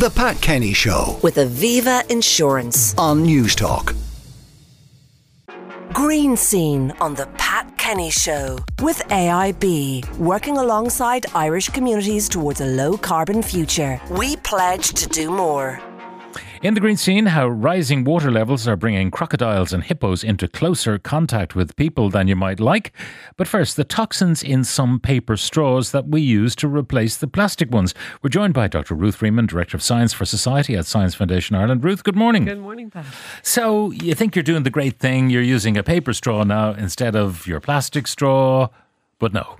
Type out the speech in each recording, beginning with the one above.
The Pat Kenny Show with Aviva Insurance. on Newstalk. Green Scene on The Pat Kenny Show with AIB, working alongside Irish communities towards a low carbon future. We pledge to do more. In the green scene, how rising water levels are bringing crocodiles and hippos into closer contact with people than you might like. But first, the toxins in some paper straws that we use to replace the plastic ones. We're joined by Dr. Ruth Freeman, Director of Science for Society at Science Foundation Ireland. Ruth, good morning. Good morning, Pat. So, you think you're doing the great thing, you're using a paper straw now instead of your plastic straw, but no.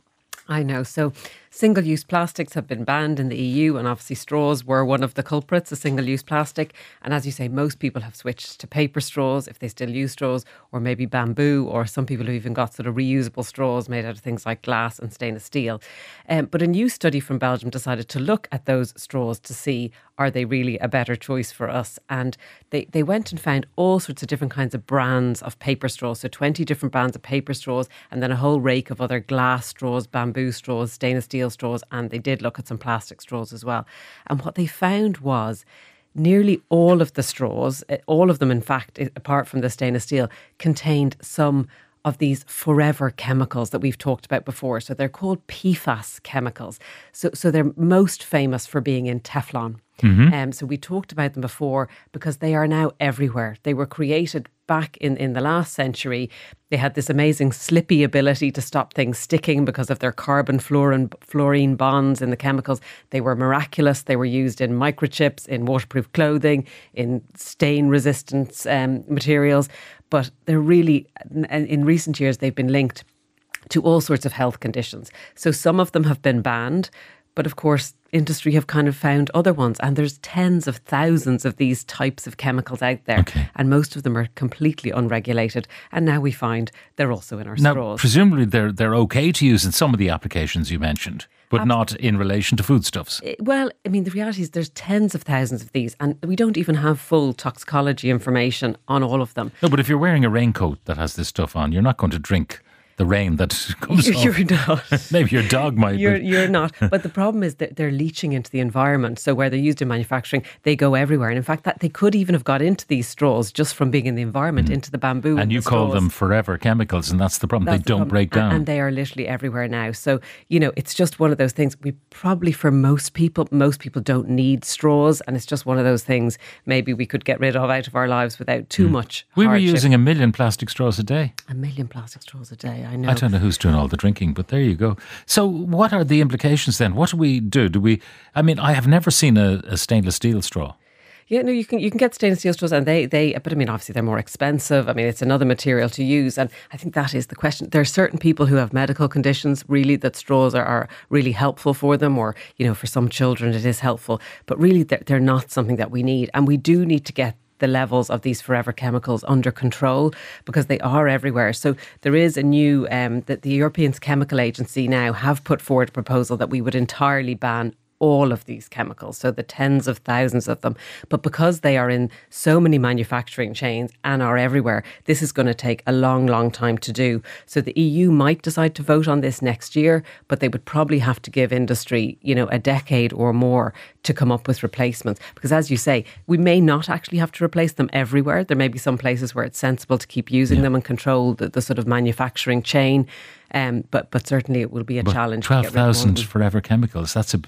I know. So, single use plastics have been banned in the EU, and obviously, straws were one of the culprits, a single use plastic. And as you say, most people have switched to paper straws if they still use straws, or maybe bamboo, or some people have even got sort of reusable straws made out of things like glass and stainless steel. Um, but a new study from Belgium decided to look at those straws to see are they really a better choice for us? And they, they went and found all sorts of different kinds of brands of paper straws. So 20 different brands of paper straws, and then a whole rake of other glass straws, bamboo straws, stainless steel straws. And they did look at some plastic straws as well. And what they found was nearly all of the straws, eh, all of them, in fact, apart from the stainless steel, contained some of these forever chemicals that we've talked about before. So they're called PFAS chemicals. So, so they're most famous for being in Teflon. Um, so we talked about them before because they are now everywhere. They were created back in, in the last century. They had this amazing slippy ability to stop things sticking because of their carbon fluorine, fluorine bonds in the chemicals. They were miraculous. They were used in microchips, in waterproof clothing, in stain resistant um, materials. But they're really, in, in recent years, they've been linked to all sorts of health conditions. So some of them have been banned, but of course, industry have kind of found other ones. And there's tens of thousands of these types of chemicals out there. Okay. And most of them are completely unregulated. And now we find they're also in our Now, straws. presumably they're, they're okay to use in some of the applications you mentioned, but not in relation to foodstuffs. Eh, Well, I mean, the reality is there's tens of thousands of these, and we don't even have full toxicology information on all of them. No, but if you're wearing a raincoat that has this stuff on, you're not going to drink the rain that comes off. You're not. Maybe your dog might. You're, you're not. But the problem is that they're leaching into the environment. So where they're used in manufacturing, they go everywhere. And in fact, that they could even have got into these straws just from being in the environment, into the bamboo. and in you the call straws. them forever chemicals, and that's the problem. That's they the don't problem. break down. And they are literally everywhere now. So, you know, it's just one of those things. We probably, for most people, most people don't need straws. And it's just one of those things maybe we could get rid of out of our lives without too much. Hmm. we were using a million plastic straws a day. a million plastic straws a day. I know. I don't know who's doing all the drinking, but there you go. So, what are the implications then? What do we do? Do we? I mean, I have never seen a, a stainless steel straw. Yeah, no, you can you can get stainless steel straws, and they they. But I mean, obviously, they're more expensive. I mean, it's another material to use, and I think that is the question. There are certain people who have medical conditions, really, that straws are, are really helpful for them, or you know, for some children, it is helpful. But really, they're, they're not something that we need, and we do need to get the levels of these forever chemicals under control because they are everywhere. So there is a new um, that the European Chemical Agency now have put forward a proposal that we would entirely ban all of these chemicals, so the tens of thousands of them. But because they are in so many manufacturing chains and are everywhere, this is going to take a long, long time to do. So the EU might decide to vote on this next year, but they would probably have to give industry, you know, a decade or more to come up with replacements. Because as you say, we may not actually have to replace them everywhere. There may be some places where it's sensible to keep using them and control the, the sort of manufacturing chain. Um, but but certainly it will be a But challenge. to get rid Twelve of all of thousand forever chemicals. That's a,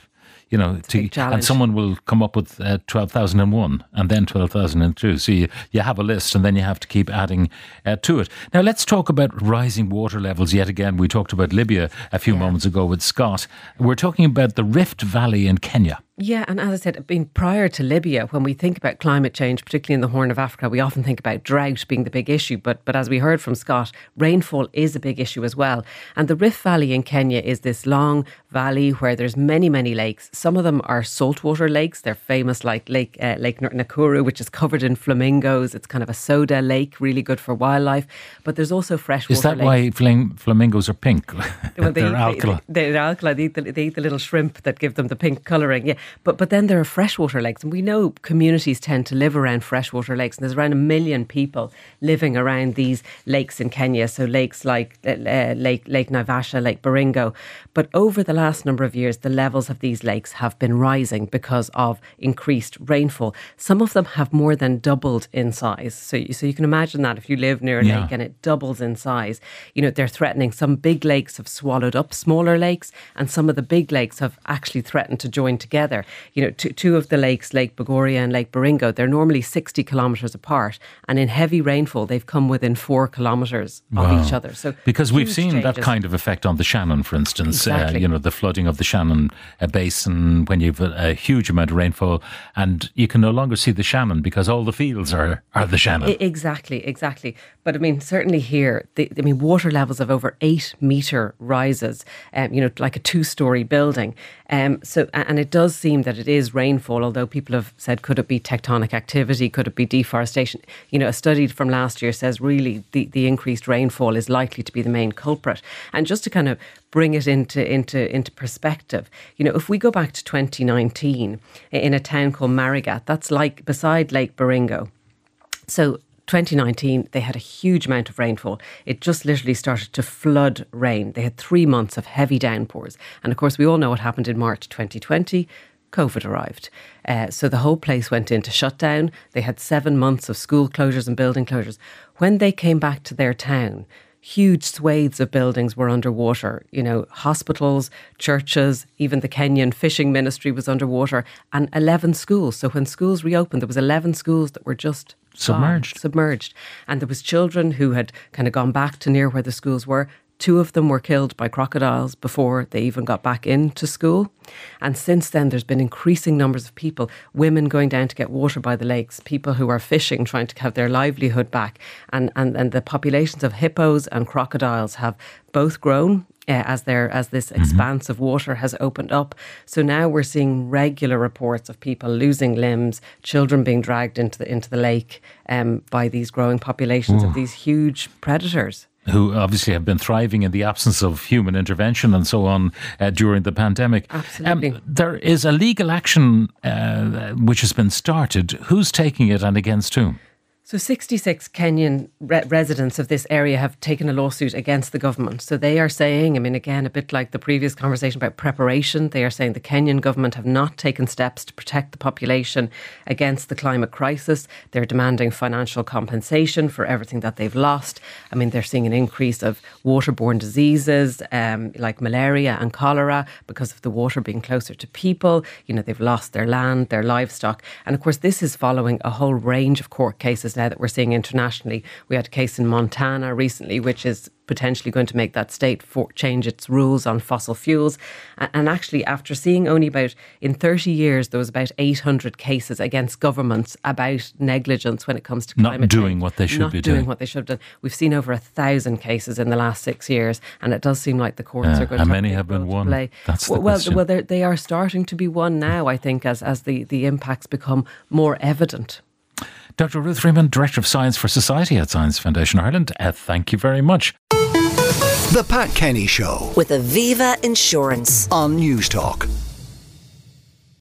you know, to, and someone will come up with uh, twelve thousand and one, and then twelve thousand and two. So you, you have a list, and then you have to keep adding uh, to it. Now let's talk about rising water levels yet again. We talked about Libya a few moments ago with Scott. We're talking about the Rift Valley in Kenya. Yeah, and as I said, being prior to Libya, when we think about climate change, particularly in the Horn of Africa, we often think about drought being the big issue. But but as we heard from Scott, rainfall is a big issue as well. And the Rift Valley in Kenya is this long valley where there's many many lakes. Some of them are saltwater lakes. They're famous like Lake uh, Lake Nakuru, which is covered in flamingos. It's kind of a soda lake, really good for wildlife. But there's also freshwater. Is that lakes. why flam- flamingos are pink? Well, They're alkali. They, are alkali. They eat, the, they eat the little shrimp that give them the pink colouring. Yeah, but but then there are freshwater lakes, and we know communities tend to live around freshwater lakes, and there's around a million people living around these lakes in Kenya. So lakes like uh, uh Lake Lake Naivasha, Lake Baringo. But over the last number of years, the levels of these lakes have been rising because of increased rainfall. Some of them have more than doubled in size. So so you can imagine that if you live near a yeah. lake and it doubles in size, you know they're threatening. Some big lakes have swallowed up smaller lakes, and some of the big lakes have actually threatened to join together. You know, two, two of the lakes, Lake Bogoria and Lake Baringo, they're normally 60 kilometres apart. And in heavy rainfall, they've come within four kilometres wow. of each other. So Because we've seen changes. that kind of effect on the Shannon, for instance. Uh, exactly. Uh, you know, the flooding of the Shannon uh, basin when you've a, a, huge amount of rainfall and you can no longer see the Shannon because all the fields are, are the Shannon. Exactly, exactly. But I mean, certainly here, the, I mean, water levels of over eight metre rises, um, you know, like a two story building. Um, so, and it does seem that it is rainfall, although people have said, could it be tectonic activity? Could it be deforestation? You know, a study from last year says really the, the increased rainfall is likely to be the main culprit. And just to kind of bring it into, into, into perspective, you know, if we go back to 2019 in a town called Marigat, that's like beside Lake Baringo. So 2019, they had a huge amount of rainfall. It just literally started to flood rain. They had three months of heavy downpours. And of course, we all know what happened in March 2020. COVID arrived. Uh, so the whole place went into shutdown. They had seven months of school closures and building closures. When they came back to their town, huge swathes of buildings were underwater. You know, hospitals, churches, even the Kenyan fishing ministry was underwater, and 11 schools. So when schools reopened, there was 11 schools that were just submerged. Gone, submerged. And there was children who had kind of gone back to near where the schools were. Two of them were killed by crocodiles before they even got back into school. And since then, there's been increasing numbers of people, women going down to get water by the lakes, people who are fishing, trying to have their livelihood back. And, and, and the populations of hippos and crocodiles have both grown uh, as there as this mm-hmm. expanse of water has opened up. So now we're seeing regular reports of people losing limbs, children being dragged into the into the lake um, by these growing populations Ooh. of these huge predators who obviously have been thriving in the absence of human intervention and so on uh, during the pandemic. Absolutely. Um, there is a legal action uh, which has been started. Who's taking it and against whom? So, 66 Kenyan re- residents of this area have taken a lawsuit against the government. So, they are saying, I mean, again, a bit like the previous conversation about preparation, they are saying the Kenyan government have not taken steps to protect the population against the climate crisis. They're demanding financial compensation for everything that they've lost. I mean, they're seeing an increase of waterborne diseases um, like malaria and cholera because of the water being closer to people. You know, they've lost their land, their livestock. And of course, this is following a whole range of court cases now that we're seeing internationally. We had a case in Montana recently, which is potentially going to make that state for, change its rules on fossil fuels. And actually, after seeing only about in 30 years, there was about 800 cases against governments about negligence when it comes to not doing change, what they should not be doing. doing. what they should have done. We've seen over a thousand cases in the last six years, and it does seem like the courts uh, are going. How to many have been won? Play. That's the well, question. well, they are starting to be won now. I think as as the the impacts become more evident. Dr. Ruth Freeman, Director of Science for Society at Science Foundation Ireland, uh, thank you very much. The Pat Kenny Show with Aviva Insurance on Newstalk.